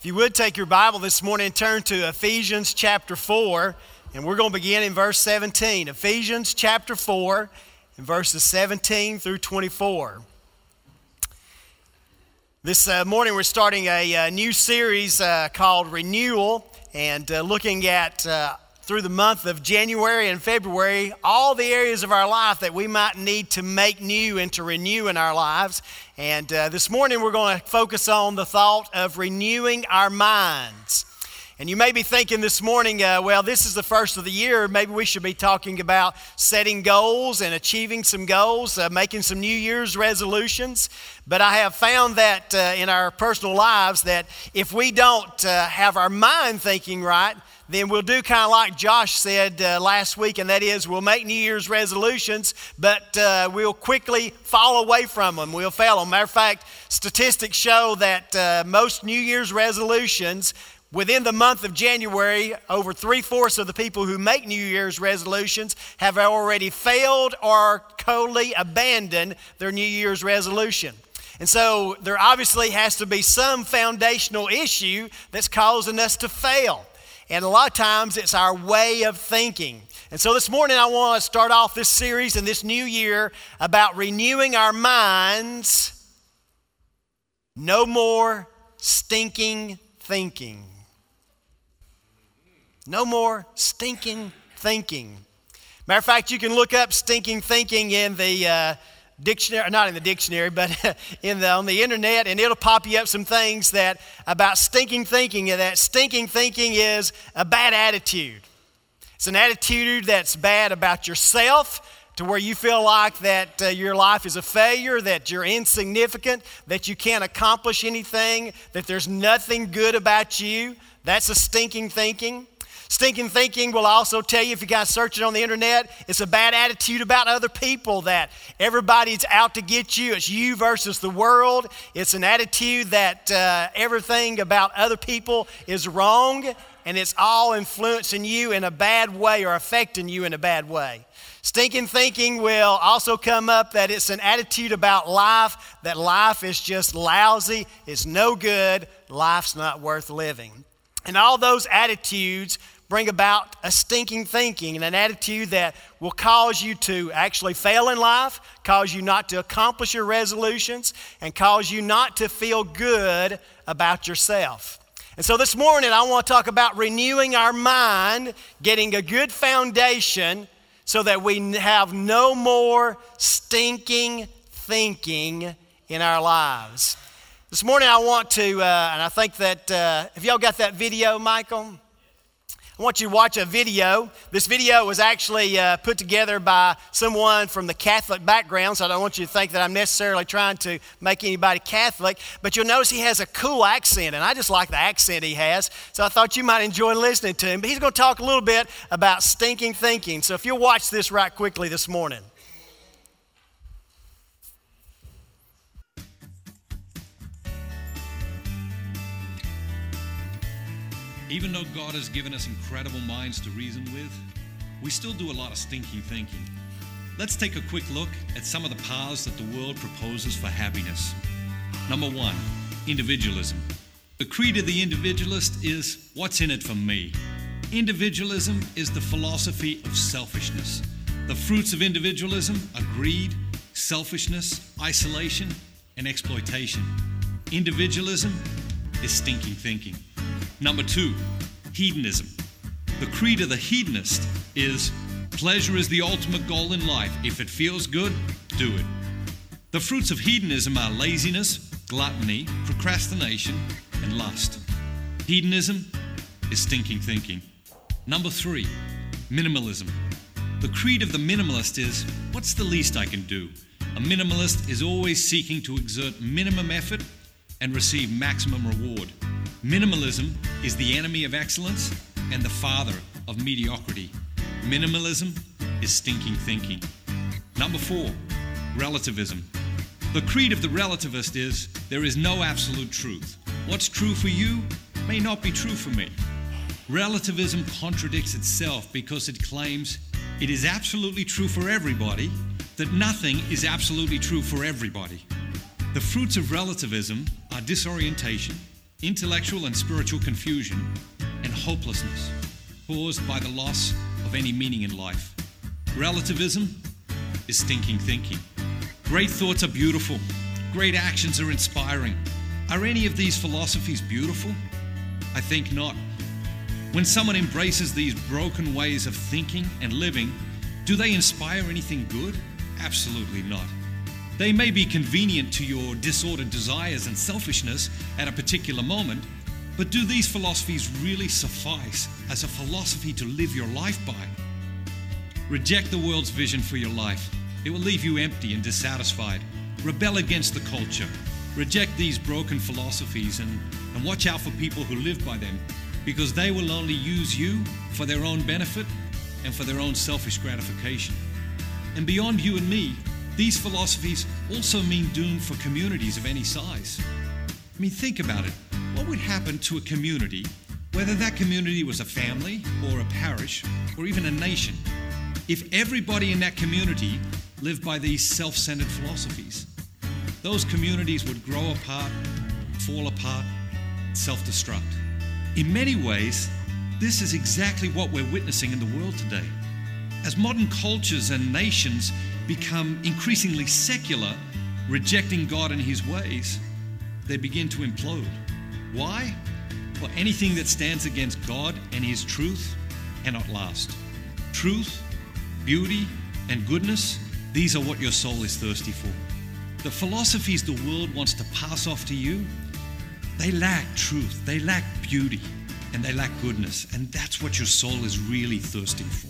If you would take your Bible this morning turn to Ephesians chapter 4, and we're going to begin in verse 17. Ephesians chapter 4, and verses 17 through 24. This uh, morning we're starting a, a uh, new series uh, called Renewal and uh, looking at uh, through the month of January and February all the areas of our life that we might need to make new and to renew in our lives. And uh, this morning we're going to focus on the thought of renewing our minds. And you may be thinking this morning, uh, well, this is the first of the year. Maybe we should be talking about setting goals and achieving some goals, uh, making some New Year's resolutions. But I have found that uh, in our personal lives that if we don't uh, have our mind thinking right, then we'll do kind of like Josh said uh, last week, and that is we'll make New Year's resolutions, but uh, we'll quickly fall away from them. We'll fail them. Matter of fact, statistics show that uh, most New Year's resolutions Within the month of January, over three fourths of the people who make New Year's resolutions have already failed or totally abandoned their New Year's resolution. And so there obviously has to be some foundational issue that's causing us to fail. And a lot of times it's our way of thinking. And so this morning I want to start off this series in this new year about renewing our minds. No more stinking thinking. No more stinking thinking. Matter of fact, you can look up stinking thinking in the uh, dictionary, not in the dictionary, but in the, on the internet, and it'll pop you up some things that about stinking thinking, and that stinking thinking is a bad attitude. It's an attitude that's bad about yourself, to where you feel like that uh, your life is a failure, that you're insignificant, that you can't accomplish anything, that there's nothing good about you. That's a stinking thinking. Stinking thinking will also tell you, if you guys search it on the internet, it's a bad attitude about other people that everybody's out to get you. It's you versus the world. It's an attitude that uh, everything about other people is wrong and it's all influencing you in a bad way or affecting you in a bad way. Stinking thinking will also come up that it's an attitude about life, that life is just lousy, it's no good, life's not worth living. And all those attitudes bring about a stinking thinking and an attitude that will cause you to actually fail in life, cause you not to accomplish your resolutions, and cause you not to feel good about yourself. And so this morning, I want to talk about renewing our mind, getting a good foundation so that we have no more stinking thinking in our lives. This morning, I want to, uh, and I think that, uh, have y'all got that video, Michael? I want you to watch a video. This video was actually uh, put together by someone from the Catholic background, so I don't want you to think that I'm necessarily trying to make anybody Catholic. But you'll notice he has a cool accent, and I just like the accent he has, so I thought you might enjoy listening to him. But he's going to talk a little bit about stinking thinking. So if you'll watch this right quickly this morning. Even though God has given us incredible minds to reason with, we still do a lot of stinking thinking. Let's take a quick look at some of the paths that the world proposes for happiness. Number one, individualism. The creed of the individualist is what's in it for me? Individualism is the philosophy of selfishness. The fruits of individualism are greed, selfishness, isolation, and exploitation. Individualism is stinking thinking. Number two, hedonism. The creed of the hedonist is pleasure is the ultimate goal in life. If it feels good, do it. The fruits of hedonism are laziness, gluttony, procrastination, and lust. Hedonism is stinking thinking. Number three, minimalism. The creed of the minimalist is what's the least I can do? A minimalist is always seeking to exert minimum effort and receive maximum reward. Minimalism is the enemy of excellence and the father of mediocrity. Minimalism is stinking thinking. Number four, relativism. The creed of the relativist is there is no absolute truth. What's true for you may not be true for me. Relativism contradicts itself because it claims it is absolutely true for everybody, that nothing is absolutely true for everybody. The fruits of relativism are disorientation, intellectual and spiritual confusion, and hopelessness caused by the loss of any meaning in life. Relativism is stinking thinking. Great thoughts are beautiful, great actions are inspiring. Are any of these philosophies beautiful? I think not. When someone embraces these broken ways of thinking and living, do they inspire anything good? Absolutely not. They may be convenient to your disordered desires and selfishness at a particular moment, but do these philosophies really suffice as a philosophy to live your life by? Reject the world's vision for your life. It will leave you empty and dissatisfied. Rebel against the culture. Reject these broken philosophies and, and watch out for people who live by them because they will only use you for their own benefit and for their own selfish gratification. And beyond you and me, these philosophies also mean doom for communities of any size. I mean, think about it. What would happen to a community, whether that community was a family or a parish or even a nation, if everybody in that community lived by these self centered philosophies? Those communities would grow apart, fall apart, self destruct. In many ways, this is exactly what we're witnessing in the world today. As modern cultures and nations become increasingly secular, rejecting God and His ways, they begin to implode. Why? Well, anything that stands against God and His truth cannot last. Truth, beauty, and goodness, these are what your soul is thirsty for. The philosophies the world wants to pass off to you they lack truth, they lack beauty, and they lack goodness. And that's what your soul is really thirsting for.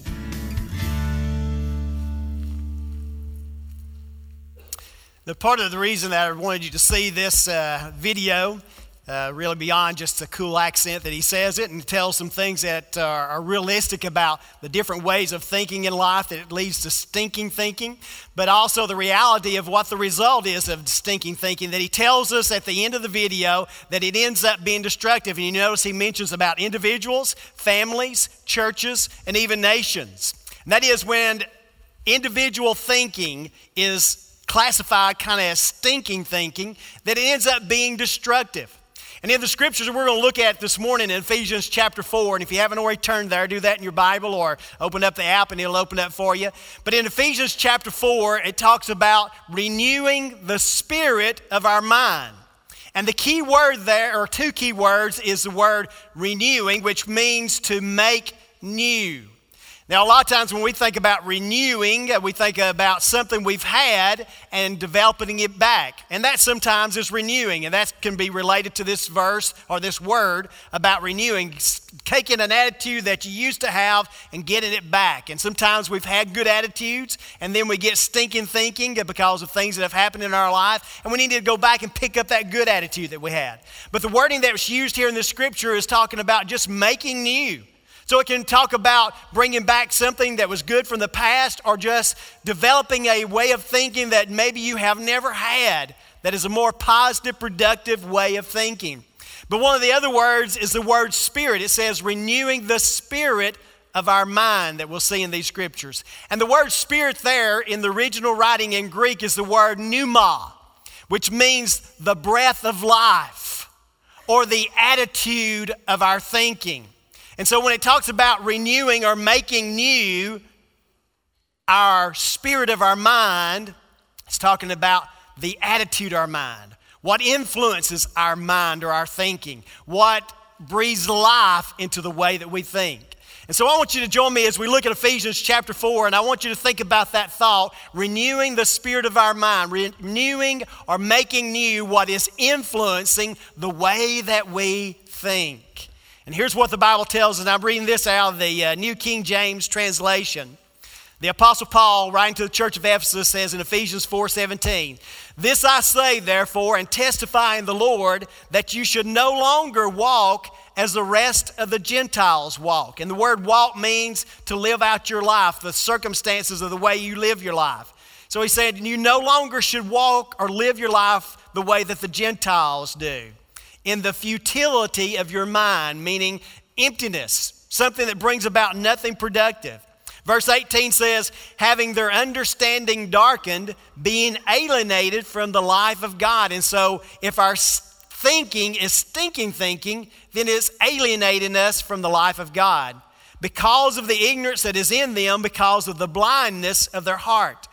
The part of the reason that I wanted you to see this uh, video uh, really beyond just the cool accent that he says it and tells some things that are, realistic about the different ways of thinking in life that it leads to stinking thinking, but also the reality of what the result is of stinking thinking. That he tells us at the end of the video that it ends up being destructive. And you notice he mentions about individuals, families, churches, and even nations. And that is when individual thinking is classified kind of as stinking thinking, that it ends up being destructive. And in the scriptures we're going to look at this morning in Ephesians chapter 4, and if you haven't already turned there, do that in your Bible or open up the app and it'll open up for you. But in Ephesians chapter 4, it talks about renewing the spirit of our mind. And the key word there, or two key words, is the word renewing, which means to make new. Now, a lot of times when we think about renewing, uh, we think about something we've had and developing it back. And that sometimes is renewing, and that can be related to this verse or this word about renewing, taking an attitude that you used to have and getting it back. And sometimes we've had good attitudes, and then we get stinking thinking because of things that have happened in our life, and we need to go back and pick up that good attitude that we had. But the wording that was used here in the scripture is talking about just making new. So it can talk about bringing back something that was good from the past or just developing a way of thinking that maybe you have never had that is a more positive, productive way of thinking. But one of the other words is the word spirit. It says renewing the spirit of our mind that we'll see in these scriptures. And the word spirit there in the original writing in Greek is the word pneuma, which means the breath of life or the attitude of our thinking. And so when it talks about renewing or making new our spirit of our mind, it's talking about the attitude of our mind. What influences our mind or our thinking? What breathes life into the way that we think? And so I want you to join me as we look at Ephesians chapter 4, and I want you to think about that thought renewing the spirit of our mind, renewing or making new what is influencing the way that we think. And here's what the Bible tells us, I'm reading this out of the uh, New King James translation. The Apostle Paul, writing to the church of Ephesus, says in Ephesians 4:17, This I say, therefore, and testify in the Lord, that you should no longer walk as the rest of the Gentiles walk. And the word walk means to live out your life, the circumstances of the way you live your life. So he said, You no longer should walk or live your life the way that the Gentiles do in the futility of your mind, meaning emptiness, something that brings about nothing productive. Verse 18 says, having their understanding darkened, being alienated from the life of God. And so, if our thinking is stinking thinking, then it's alienating us from the life of God because of the ignorance that is in them, because of the blindness of their heart.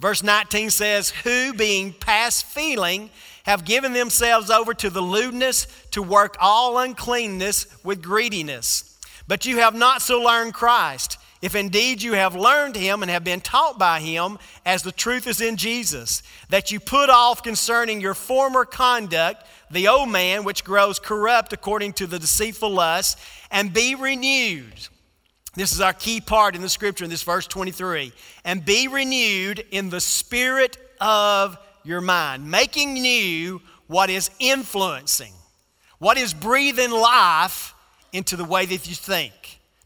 Verse 19 says, Who, being past feeling, have given themselves over to the lewdness to work all uncleanness with greediness. But you have not so learned Christ. If indeed you have learned him and have been taught by him, as the truth is in Jesus, that you put off concerning your former conduct the old man which grows corrupt according to the deceitful lust, and be renewed. This is our key part in the scripture in this verse 23. And be renewed in the spirit of your mind, making new what is influencing, what is breathing life into the way that you think.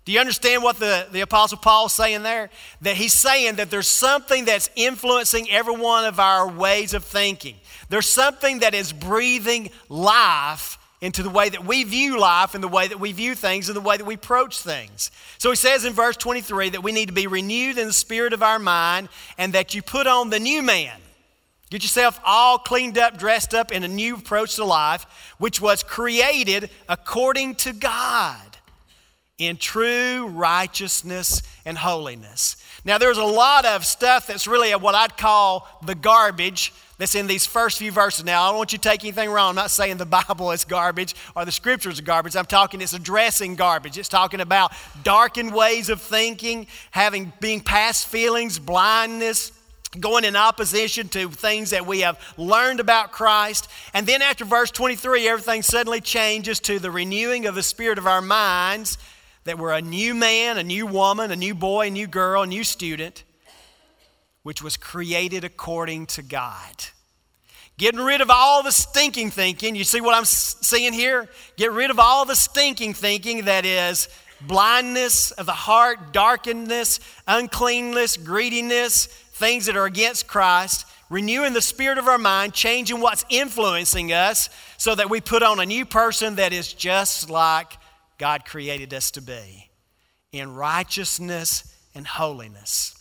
Do you understand what the, the Apostle Paul is saying there? That he's saying that there's something that's influencing every one of our ways of thinking. There's something that is breathing life into the way that we view life and the way that we view things and the way that we approach things. So he says in verse 23 that we need to be renewed in the spirit of our mind and that you put on the new man. Get yourself all cleaned up, dressed up in a new approach to life, which was created according to God in true righteousness and holiness. Now, there's a lot of stuff that's really what I'd call the garbage that's in these first few verses. Now, I don't want you to take anything wrong. I'm not saying the Bible is garbage or the scriptures are garbage. I'm talking it's addressing garbage. It's talking about darkened ways of thinking, having being past feelings, blindness, going in opposition to things that we have learned about Christ. And then after verse 23, everything suddenly changes to the renewing of the spirit of our minds that we're a new man, a new woman, a new boy, a new girl, a new student, which was created according to God. Getting rid of all the stinking thinking. You see what I'm seeing here? Get rid of all the stinking thinking that is blindness of the heart, darkness, uncleanness, greediness, things that are against Christ. Renewing the spirit of our mind, changing what's influencing us so that we put on a new person that is just like God created us to be in righteousness and holiness.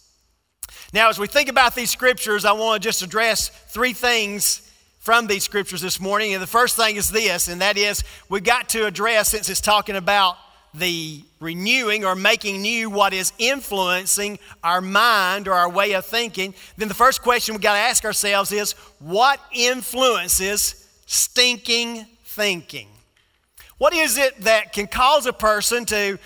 Now, as we think about these scriptures, I want to just address three things from these scriptures this morning. And the first thing is this, and that is we've got to address, since it's talking about the renewing or making new what is influencing our mind or our way of thinking, then the first question we've got to ask ourselves is what influences stinking thinking? What is it that can cause a person to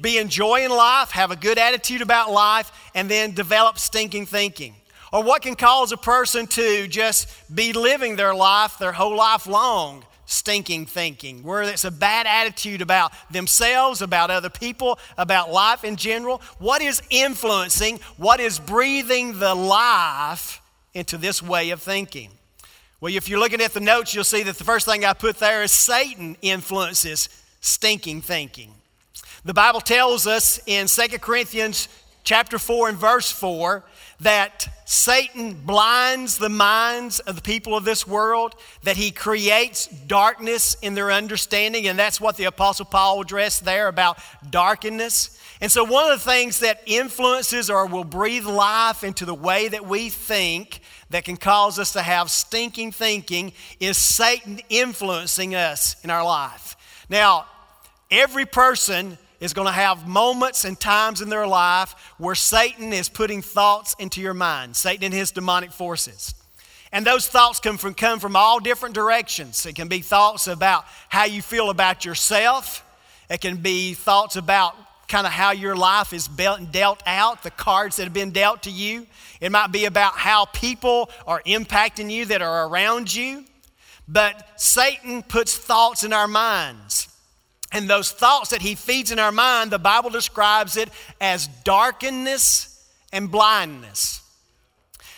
be enjoying life, have a good attitude about life, and then develop stinking thinking? Or what can cause a person to just be living their life their whole life long stinking thinking, where it's a bad attitude about themselves, about other people, about life in general? What is influencing, what is breathing the life into this way of thinking? Well, if you're looking at the notes, you'll see that the first thing I put there is Satan influences stinking thinking. The Bible tells us in 2 Corinthians chapter 4 and verse 4 that Satan blinds the minds of the people of this world, that he creates darkness in their understanding, and that's what the Apostle Paul addressed there about darkness. And so, one of the things that influences or will breathe life into the way that we think that can cause us to have stinking thinking is Satan influencing us in our life. Now, every person is going to have moments and times in their life where Satan is putting thoughts into your mind, Satan and his demonic forces. And those thoughts come from, come from all different directions. It can be thoughts about how you feel about yourself, it can be thoughts about kind of how your life is dealt out, the cards that have been dealt to you. It might be about how people are impacting you that are around you. But Satan puts thoughts in our minds. And those thoughts that he feeds in our mind, the Bible describes it as darkness and blindness.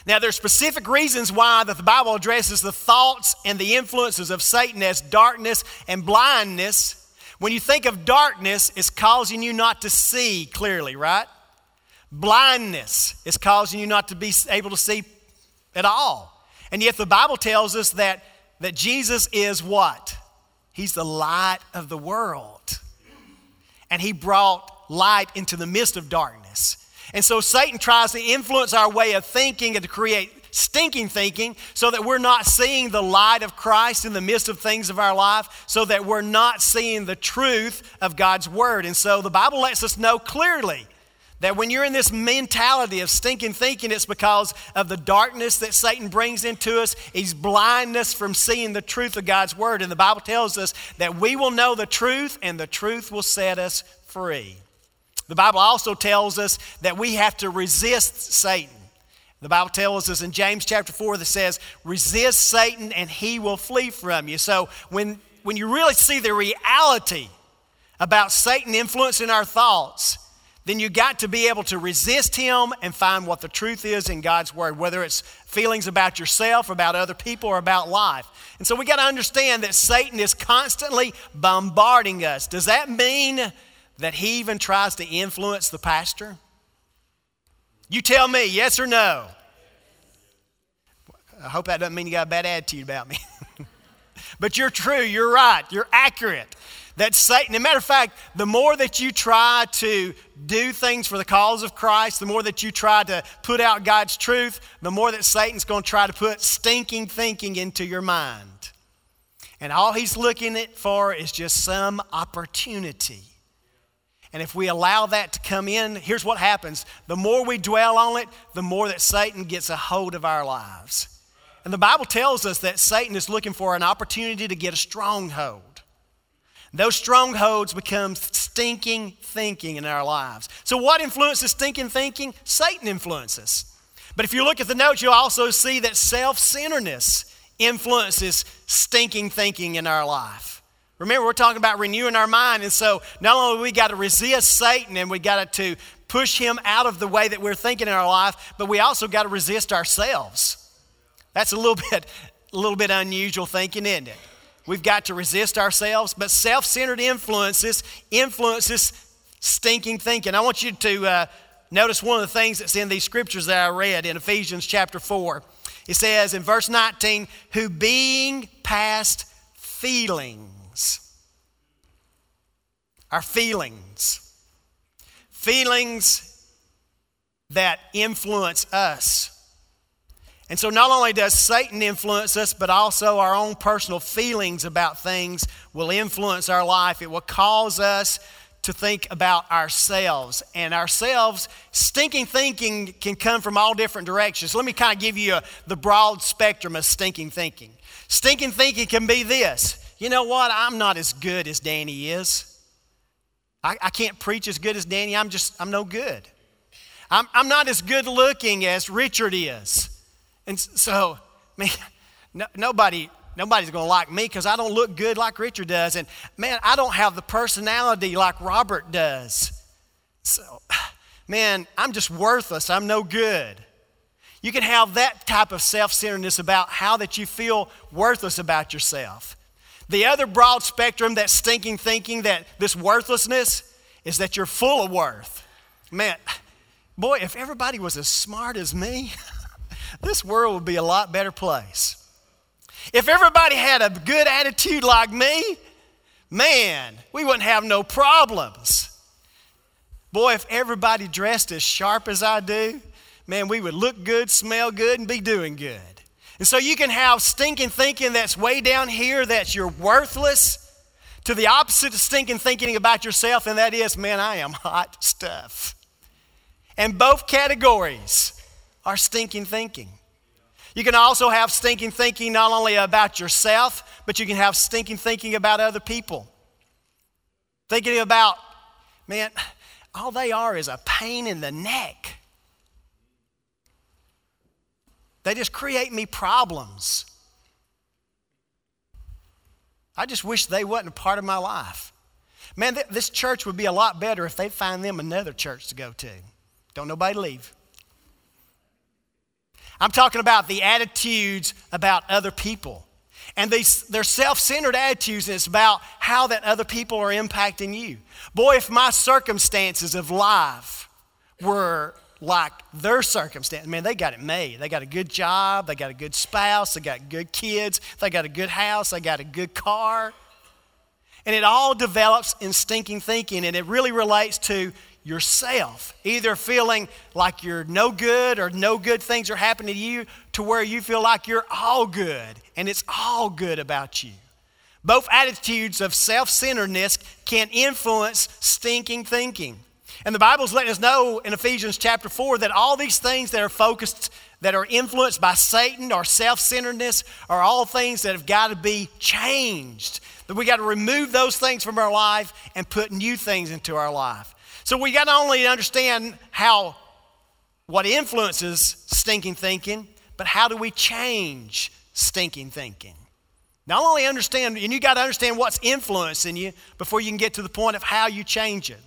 Now, there's specific reasons why that the Bible addresses the thoughts and the influences of Satan as darkness and blindness. When you think of darkness, it's causing you not to see clearly, right? Blindness is causing you not to be able to see at all. And yet the Bible tells us that, that Jesus is what? He's the light of the world. And he brought light into the midst of darkness. And so Satan tries to influence our way of thinking and to create stinking thinking so that we're not seeing the light of Christ in the midst of things of our life, so that we're not seeing the truth of God's Word. And so the Bible lets us know clearly that when you're in this mentality of stinking thinking, it's because of the darkness that Satan brings into us. He's blindness from seeing the truth of God's Word. And the Bible tells us that we will know the truth, and the truth will set us free. The Bible also tells us that we have to resist Satan. The Bible tells us in James chapter 4 that says, resist Satan and he will flee from you. So when, when you really see the reality about Satan influencing our thoughts, then you got to be able to resist him and find what the truth is in God's word, whether it's feelings about yourself, about other people, or about life. And so we got to understand that Satan is constantly bombarding us. Does that mean that he even tries to influence the pastor? You tell me, yes or no? I hope that doesn't mean you got a bad attitude about me. but you're true, you're right, you're accurate. That Satan, as a matter of fact, the more that you try to do things for the cause of Christ, the more that you try to put out God's truth, the more that Satan's going to try to put stinking thinking into your mind. And all he's looking for is just some opportunity. And if we allow that to come in, here's what happens the more we dwell on it, the more that Satan gets a hold of our lives. And the Bible tells us that Satan is looking for an opportunity to get a stronghold. Those strongholds become stinking thinking in our lives. So, what influences stinking thinking? Satan influences. But if you look at the notes, you'll also see that self centeredness influences stinking thinking in our life. Remember, we're talking about renewing our mind, and so not only we got to resist Satan and we got to push him out of the way that we're thinking in our life, but we also got to resist ourselves. That's a little bit, a little bit unusual thinking, isn't it? We've got to resist ourselves, but self centered influences influences stinking thinking. I want you to uh, notice one of the things that's in these scriptures that I read in Ephesians chapter 4. It says in verse 19, who being past feelings, our feelings, feelings that influence us and so, not only does Satan influence us, but also our own personal feelings about things will influence our life. It will cause us to think about ourselves. And ourselves, stinking thinking can come from all different directions. Let me kind of give you a, the broad spectrum of stinking thinking. Stinking thinking can be this you know what? I'm not as good as Danny is. I, I can't preach as good as Danny. I'm just, I'm no good. I'm, I'm not as good looking as Richard is. And so, man, no, nobody, nobody's going to like me because I don't look good like Richard does. And man, I don't have the personality like Robert does. So, man, I'm just worthless. I'm no good. You can have that type of self centeredness about how that you feel worthless about yourself. The other broad spectrum, that stinking thinking, that this worthlessness, is that you're full of worth. Man, boy, if everybody was as smart as me, this world would be a lot better place. If everybody had a good attitude like me, man, we wouldn't have no problems. Boy, if everybody dressed as sharp as I do, man, we would look good, smell good, and be doing good. And so you can have stinking thinking that's way down here that's you're worthless, to the opposite of stinking thinking about yourself, and that is, man, I am hot stuff. And both categories are stinking thinking. You can also have stinking thinking not only about yourself, but you can have stinking thinking about other people. Thinking about, man, all they are is a pain in the neck. They just create me problems. I just wish they wasn't a part of my life. Man, th- this church would be a lot better if they'd find them another church to go to. Don't nobody leave. I'm talking about the attitudes about other people. And these, they're self centered attitudes, and it's about how that other people are impacting you. Boy, if my circumstances of life were like their circumstance, man, they got it made. They got a good job, they got a good spouse, they got good kids, they got a good house, they got a good car. And it all develops in stinking thinking, and it really relates to yourself, either feeling like you're no good or no good things are happening to you, to where you feel like you're all good and it's all good about you. Both attitudes of self centeredness can influence stinking thinking. And the Bible's letting us know in Ephesians chapter 4 that all these things that are focused, that are influenced by Satan or self centeredness, are all things that have got to be changed. That we got to remove those things from our life and put new things into our life. So we got to only understand how, what influences stinking thinking, but how do we change stinking thinking? Not only understand, and you got to understand what's influencing you before you can get to the point of how you change it.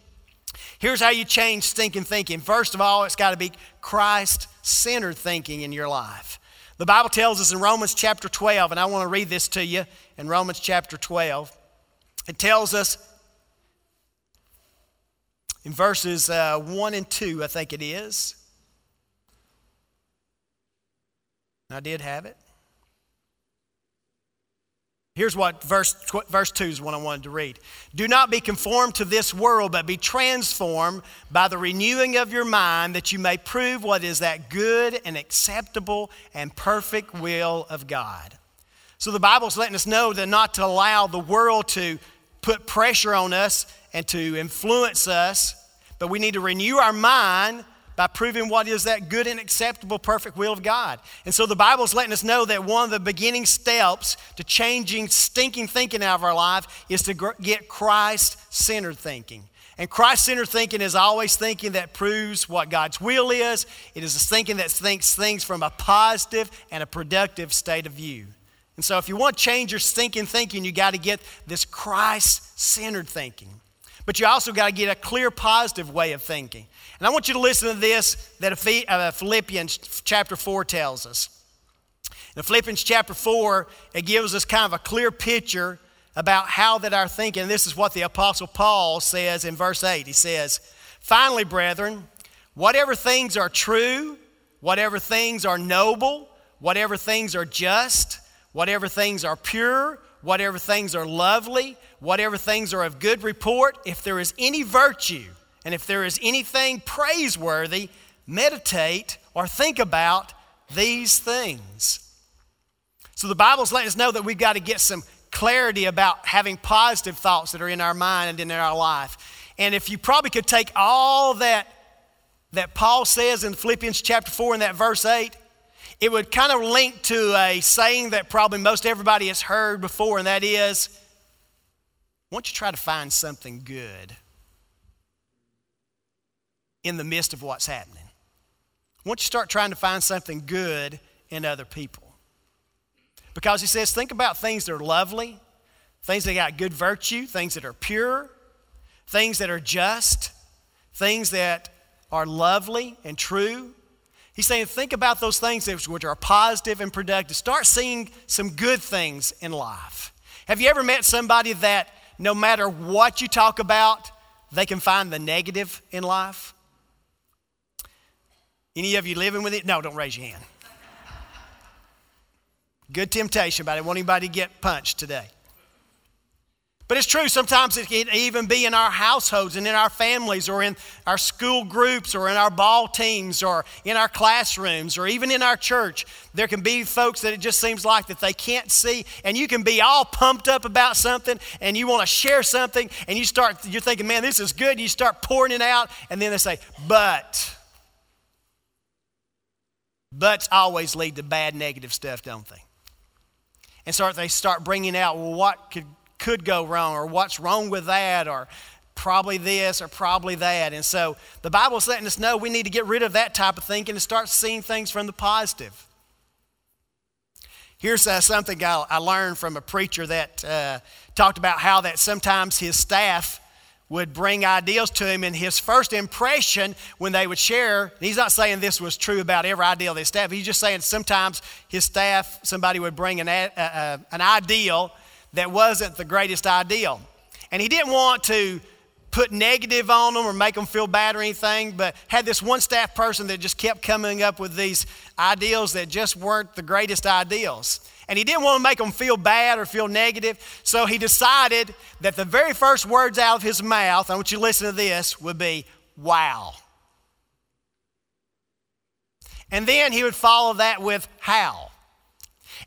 Here's how you change stinking thinking. First of all, it's got to be Christ centered thinking in your life. The Bible tells us in Romans chapter 12, and I want to read this to you in Romans chapter 12. It tells us in verses uh, 1 and 2, I think it is. I did have it. Here's what verse, verse 2 is what I wanted to read. Do not be conformed to this world, but be transformed by the renewing of your mind, that you may prove what is that good and acceptable and perfect will of God. So the Bible's letting us know that not to allow the world to put pressure on us and to influence us, but we need to renew our mind by proving what is that good and acceptable, perfect will of God. And so the Bible's letting us know that one of the beginning steps to changing stinking thinking out of our life is to get Christ centered thinking. And Christ centered thinking is always thinking that proves what God's will is. It is a thinking that thinks things from a positive and a productive state of view. And so, if you want to change your stinking thinking, you got to get this Christ centered thinking. But you also got to get a clear, positive way of thinking. And I want you to listen to this that uh, Philippians chapter 4 tells us. In Philippians chapter 4, it gives us kind of a clear picture about how that our thinking, this is what the Apostle Paul says in verse 8. He says, Finally, brethren, whatever things are true, whatever things are noble, whatever things are just, whatever things are pure, whatever things are lovely, whatever things are of good report, if there is any virtue, and if there is anything praiseworthy, meditate or think about these things. So the Bible's letting us know that we've got to get some clarity about having positive thoughts that are in our mind and in our life. And if you probably could take all that that Paul says in Philippians chapter 4 in that verse 8, it would kind of link to a saying that probably most everybody has heard before, and that is, why don't you try to find something good? in the midst of what's happening. Once you start trying to find something good in other people. Because he says, think about things that are lovely, things that got good virtue, things that are pure, things that are just, things that are lovely and true. He's saying, think about those things which are positive and productive. Start seeing some good things in life. Have you ever met somebody that no matter what you talk about, they can find the negative in life? Any of you living with it? No, don't raise your hand. Good temptation, but I want anybody to get punched today. But it's true, sometimes it can even be in our households and in our families or in our school groups or in our ball teams or in our classrooms or even in our church. There can be folks that it just seems like that they can't see and you can be all pumped up about something and you want to share something and you start, you're thinking, man, this is good. And you start pouring it out and then they say, but Buts always lead to bad, negative stuff, don't they? And so they start bringing out, well, what could, could go wrong, or what's wrong with that, or probably this, or probably that. And so the Bible's letting us know we need to get rid of that type of thinking and start seeing things from the positive. Here's uh, something I, I, learned from a preacher that uh, talked about how that sometimes his staff would bring ideals to him, and his first impression when they would share, he's not saying this was true about every ideal of his staff, he's just saying sometimes his staff, somebody would bring an, an ideal that wasn't the greatest ideal. And he didn't want to put negative on them or make them feel bad or anything, but had this one staff person that just kept coming up with these ideals that just weren't the greatest ideals. And he didn't want to make them feel bad or feel negative. So he decided that the very first words out of his mouth, I want you to listen to this, would be, wow. And then he would follow that with how.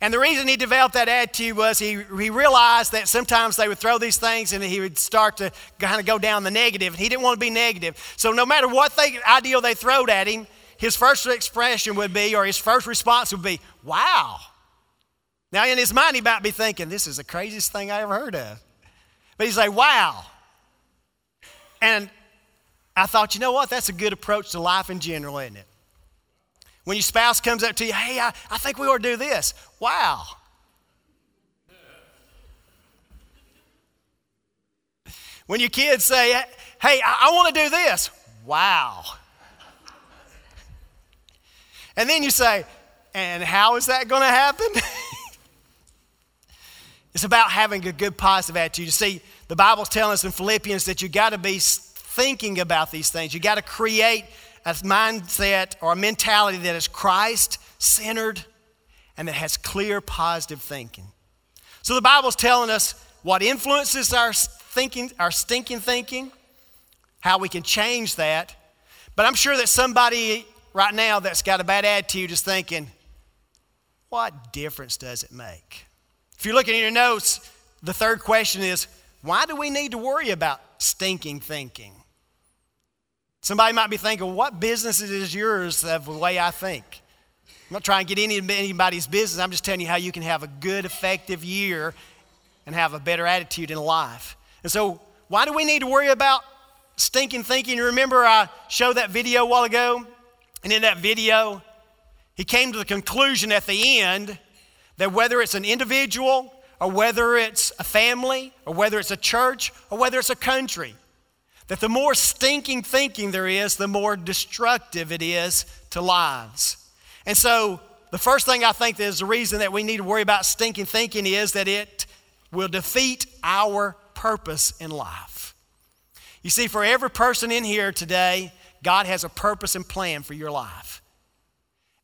And the reason he developed that attitude was he, he realized that sometimes they would throw these things and he would start to kind of go down the negative. And he didn't want to be negative. So no matter what they, ideal they throwed at him, his first expression would be, or his first response would be, wow. Now in his mind, he might be thinking, this is the craziest thing I ever heard of. But he's like, wow. And I thought, you know what? That's a good approach to life in general, isn't it? When your spouse comes up to you, hey, I, I think we ought to do this. Wow. When your kids say, hey, I, I want to do this. Wow. And then you say, and how is that going to happen? it's about having a good positive attitude. You see, the Bible's telling us in Philippians that you got to be thinking about these things. You got to create a mindset or a mentality that is Christ centered and that has clear positive thinking. So the Bible's telling us what influences our thinking, our stinking thinking, how we can change that. But I'm sure that somebody right now that's got a bad attitude is thinking, what difference does it make? If you're looking at your notes, the third question is, why do we need to worry about stinking thinking? Somebody might be thinking, what business is yours of the way I think? I'm not trying to get any, anybody's business. I'm just telling you how you can have a good, effective year and have a better attitude in life. And so, why do we need to worry about stinking thinking? Remember, I showed that video a while ago? And in that video, he came to the conclusion at the end that whether it's an individual or whether it's a family or whether it's a church or whether it's a country, that the more stinking thinking there is, the more destructive it is to lives. And so, the first thing I think is the reason that we need to worry about stinking thinking is that it will defeat our purpose in life. You see, for every person in here today, God has a purpose and plan for your life.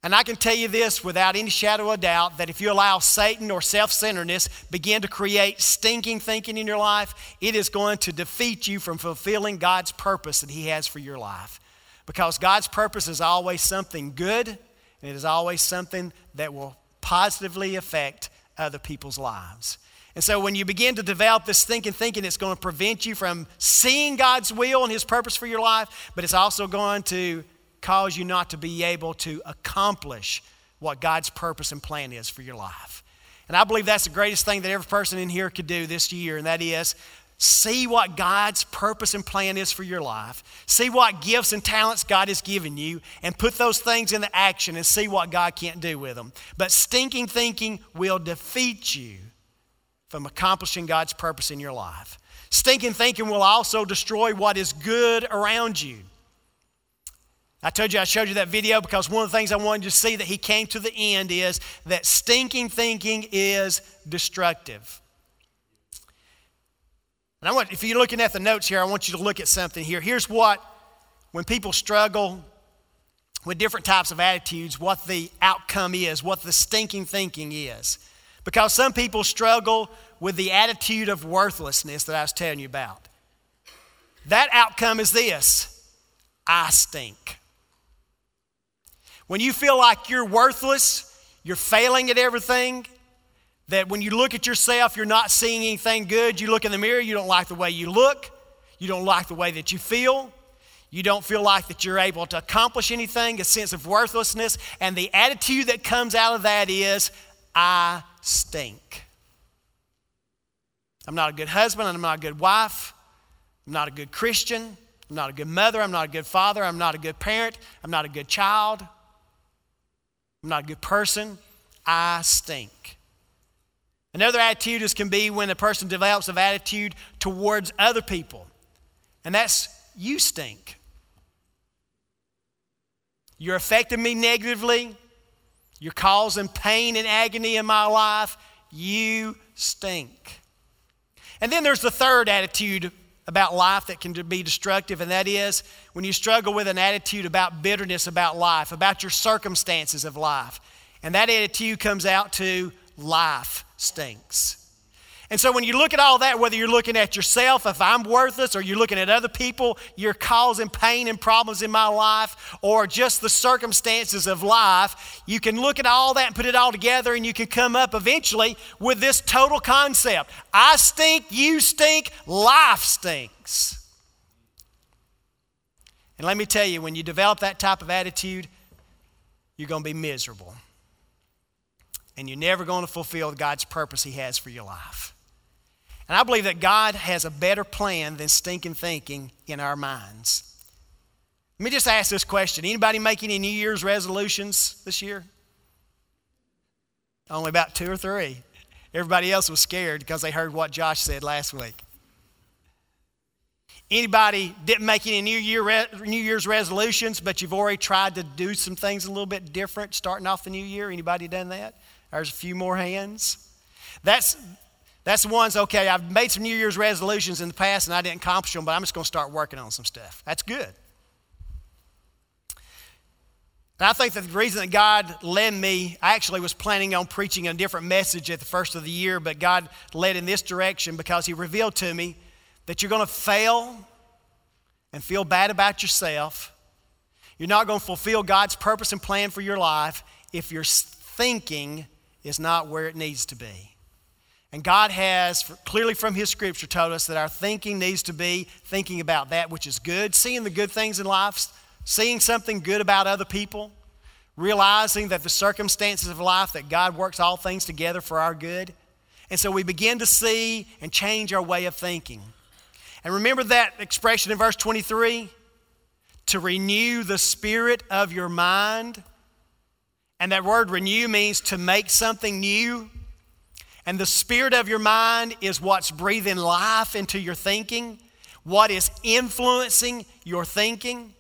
And I can tell you this without any shadow of doubt that if you allow Satan or self centeredness begin to create stinking thinking in your life, it is going to defeat you from fulfilling God's purpose that He has for your life. Because God's purpose is always something good, and it is always something that will positively affect other people's lives. And so when you begin to develop this thinking, thinking, it's going to prevent you from seeing God's will and His purpose for your life, but it's also going to cause you not to be able to accomplish what God's purpose and plan is for your life. And I believe that's the greatest thing that every person in here could do this year, and that is see what God's purpose and plan is for your life. See what gifts and talents God has given you, and put those things into action and see what God can't do with them. But stinking thinking will defeat you from accomplishing God's purpose in your life. Stinking thinking will also destroy what is good around you. I told you I showed you that video because one of the things I wanted you to see that he came to the end is that stinking thinking is destructive. And I want, if you're looking at the notes here, I want you to look at something here. Here's what, when people struggle with different types of attitudes, what the outcome is, what the stinking thinking is. Because some people struggle with the attitude of worthlessness that I was telling you about. That outcome is this I stink. When you feel like you're worthless, you're failing at everything, that when you look at yourself, you're not seeing anything good, you look in the mirror, you don't like the way you look, you don't like the way that you feel, you don't feel like that you're able to accomplish anything, a sense of worthlessness, and the attitude that comes out of that is, I stink. I'm not a good husband, I'm not a good wife, I'm not a good Christian, I'm not a good mother, I'm not a good father, I'm not a good parent, I'm not a good child. I'm not a good person. I stink. Another attitude is, can be when a person develops an attitude towards other people, and that's you stink. You're affecting me negatively. You're causing pain and agony in my life. You stink. And then there's the third attitude about life that can be destructive, and that is when you struggle with an attitude about bitterness about life, about your circumstances of life. And that attitude comes out to life stinks. And so when you look at all that, whether you're looking at yourself, if I'm worthless, or you're looking at other people, you're causing pain and problems in my life, or just the circumstances of life, you can look at all that and put it all together, and you can come up eventually with this total concept I stink, you stink, life stinks. And let me tell you, when you develop that type of attitude, you're going to be miserable. And you're never going to fulfill God's purpose He has for your life. And I believe that God has a better plan than stinking thinking in our minds. Let me just ask this question. Anybody making any New Year's resolutions this year? Only about two or three. Everybody else was scared because they heard what Josh said last week. Anybody didn't make any New, Year New Year's resolutions, but you've already tried to do some things a little bit different starting off the new year? Anybody done that? There's a few more hands. That's, that's the ones, okay, I've made some New Year's resolutions in the past and I didn't accomplish them, but I'm just going to start working on some stuff. That's good. And I think that the reason that God led me, I actually was planning on preaching a different message at the first of the year, but God led in this direction because He revealed to me that you're going to fail and feel bad about yourself. You're not going to fulfill God's purpose and plan for your life if your thinking is not where it needs to be. And God has clearly from His scripture told us that our thinking needs to be thinking about that which is good, seeing the good things in life, seeing something good about other people, realizing that the circumstances of life, that God works all things together for our good. And so we begin to see and change our way of thinking. And remember that expression in verse 23 to renew the spirit of your mind. And that word renew means to make something new. And the spirit of your mind is what's breathing life into your thinking, what is influencing your thinking.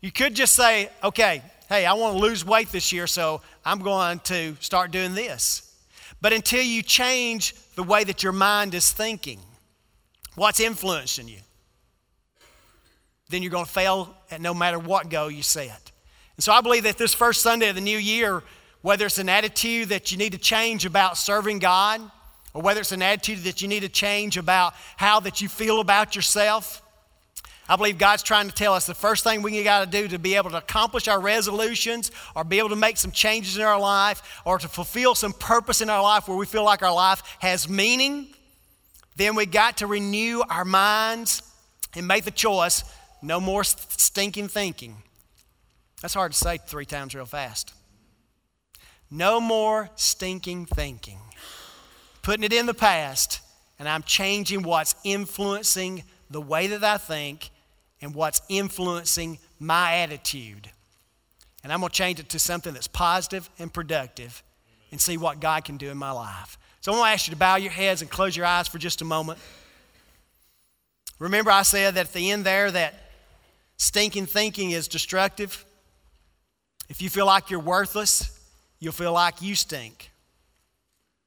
You could just say, okay, hey, I want to lose weight this year, so I'm going to start doing this. But until you change the way that your mind is thinking, what's influencing you, then you're going to fail at no matter what goal you set. And so I believe that this first Sunday of the new year, whether it's an attitude that you need to change about serving God, or whether it's an attitude that you need to change about how that you feel about yourself, I believe God's trying to tell us the first thing we got to do to be able to accomplish our resolutions or be able to make some changes in our life or to fulfill some purpose in our life where we feel like our life has meaning, then we got to renew our minds and make the choice no more stinking thinking. That's hard to say three times real fast. No more stinking thinking. Putting it in the past, and I'm changing what's influencing the way that I think and what's influencing my attitude. And I'm going to change it to something that's positive and productive and see what God can do in my life. So I'm going to ask you to bow your heads and close your eyes for just a moment. Remember, I said that at the end there that stinking thinking is destructive. If you feel like you're worthless, you'll feel like you stink.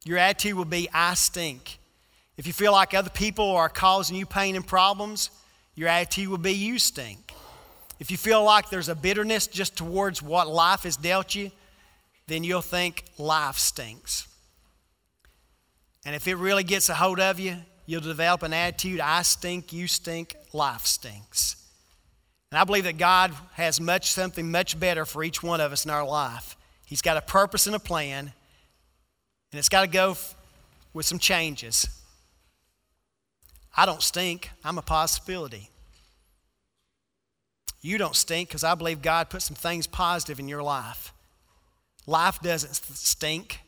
Your attitude will be, I stink. If you feel like other people are causing you pain and problems, your attitude will be, you stink. If you feel like there's a bitterness just towards what life has dealt you, then you'll think life stinks. And if it really gets a hold of you, you'll develop an attitude I stink, you stink, life stinks. And I believe that God has much something much better for each one of us in our life. He's got a purpose and a plan, and it's got to go f- with some changes. I don't stink, I'm a possibility. You don't stink because I believe God put some things positive in your life. Life doesn't stink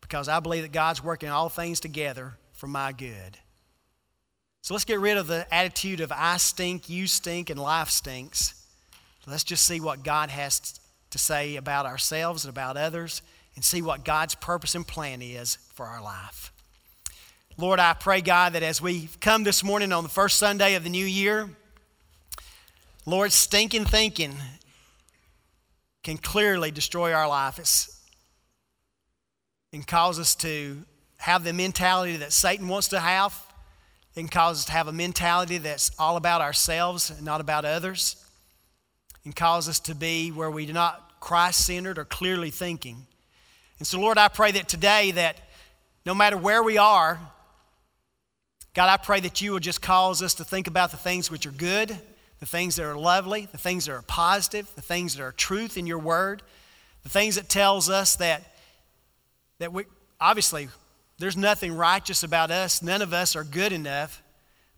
because I believe that God's working all things together for my good. So let's get rid of the attitude of I stink, you stink, and life stinks. Let's just see what God has to say about ourselves and about others and see what God's purpose and plan is for our life. Lord, I pray, God, that as we come this morning on the first Sunday of the new year, Lord, stinking thinking can clearly destroy our life. It's, and cause us to have the mentality that Satan wants to have. Can cause us to have a mentality that's all about ourselves and not about others. And cause us to be where we do not Christ centered or clearly thinking. And so, Lord, I pray that today that no matter where we are, God, I pray that you will just cause us to think about the things which are good, the things that are lovely, the things that are positive, the things that are truth in your word, the things that tells us that, that we, obviously, there's nothing righteous about us. None of us are good enough.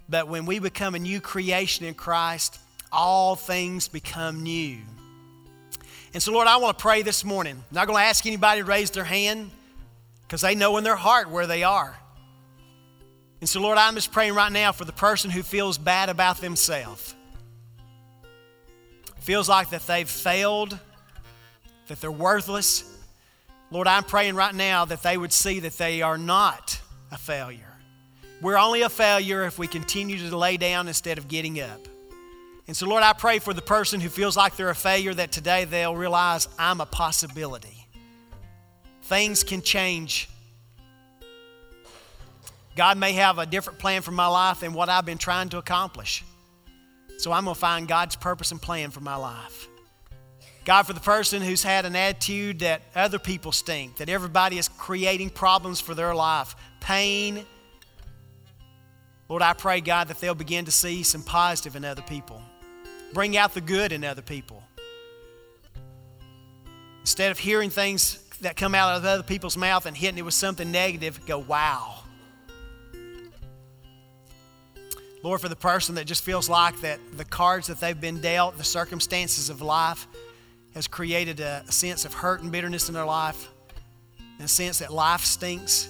But when we become a new creation in Christ, all things become new. And so, Lord, I want to pray this morning. I'm not going to ask anybody to raise their hand because they know in their heart where they are. And so, Lord, I'm just praying right now for the person who feels bad about themselves, feels like that they've failed, that they're worthless. Lord, I'm praying right now that they would see that they are not a failure. We're only a failure if we continue to lay down instead of getting up. And so, Lord, I pray for the person who feels like they're a failure that today they'll realize I'm a possibility. Things can change. God may have a different plan for my life than what I've been trying to accomplish. So I'm going to find God's purpose and plan for my life. God, for the person who's had an attitude that other people stink, that everybody is creating problems for their life, pain, Lord, I pray, God, that they'll begin to see some positive in other people. Bring out the good in other people. Instead of hearing things that come out of other people's mouth and hitting it with something negative, go, wow. Lord, for the person that just feels like that the cards that they've been dealt, the circumstances of life, has created a, sense of hurt and bitterness in their life, and a sense that life stinks.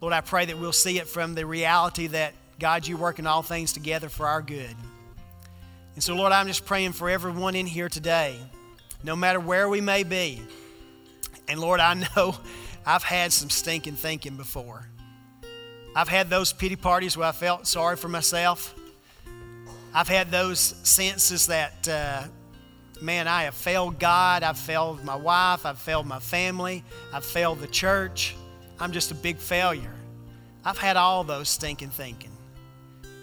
Lord, I pray that we'll see it from the reality that, God, you working all things together for our good. And so, Lord, I'm just praying for everyone in here today, no matter where we may be. And Lord, I know I've had some stinking thinking before. I've had those pity parties where I felt sorry for myself. I've had those senses that, uh, man, I have failed God. I've failed my wife. I've failed my family. I've failed the church. I'm just a big failure. I've had all those stinking thinking.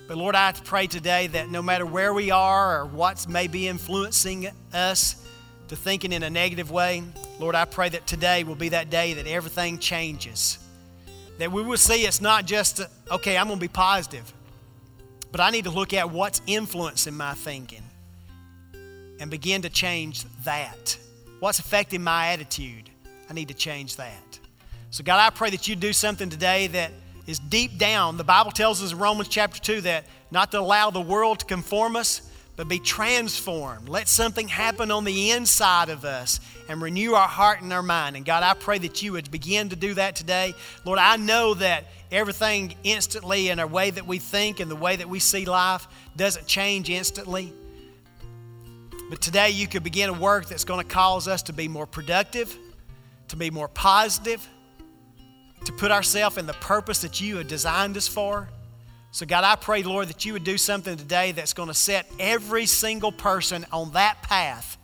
But Lord, I pray today that no matter where we are or what may be influencing us to thinking in a negative way, Lord, I pray that today will be that day that everything changes. That we will see it's not just, okay, I'm going to be positive, but I need to look at what's influencing my thinking and begin to change that. What's affecting my attitude? I need to change that. So, God, I pray that you do something today that is deep down. The Bible tells us in Romans chapter 2 that not to allow the world to conform us, but be transformed. Let something happen on the inside of us and renew our heart and our mind. And God, I pray that you would begin to do that today. Lord, I know that everything instantly in our way that we think and the way that we see life doesn't change instantly. But today you could begin a work that's going to cause us to be more productive, to be more positive, to put ourselves in the purpose that you have designed us for. So, God, I pray, Lord, that you would do something today that's going to set every single person on that path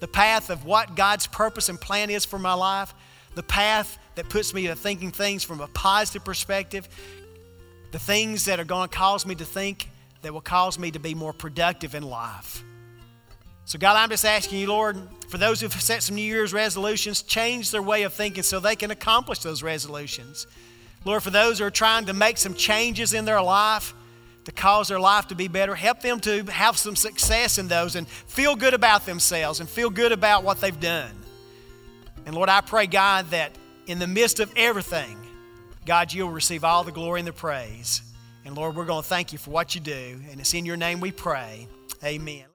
the path of what God's purpose and plan is for my life, the path that puts me to thinking things from a positive perspective, the things that are going to cause me to think that will cause me to be more productive in life. So, God, I'm just asking you, Lord, for those who've set some New Year's resolutions, change their way of thinking so they can accomplish those resolutions. Lord, for those who are trying to make some changes in their life to cause their life to be better, help them to have some success in those and feel good about themselves and feel good about what they've done. And Lord, I pray, God, that in the midst of everything, God, you'll receive all the glory and the praise. And Lord, we're going to thank you for what you do. And it's in your name we pray. Amen.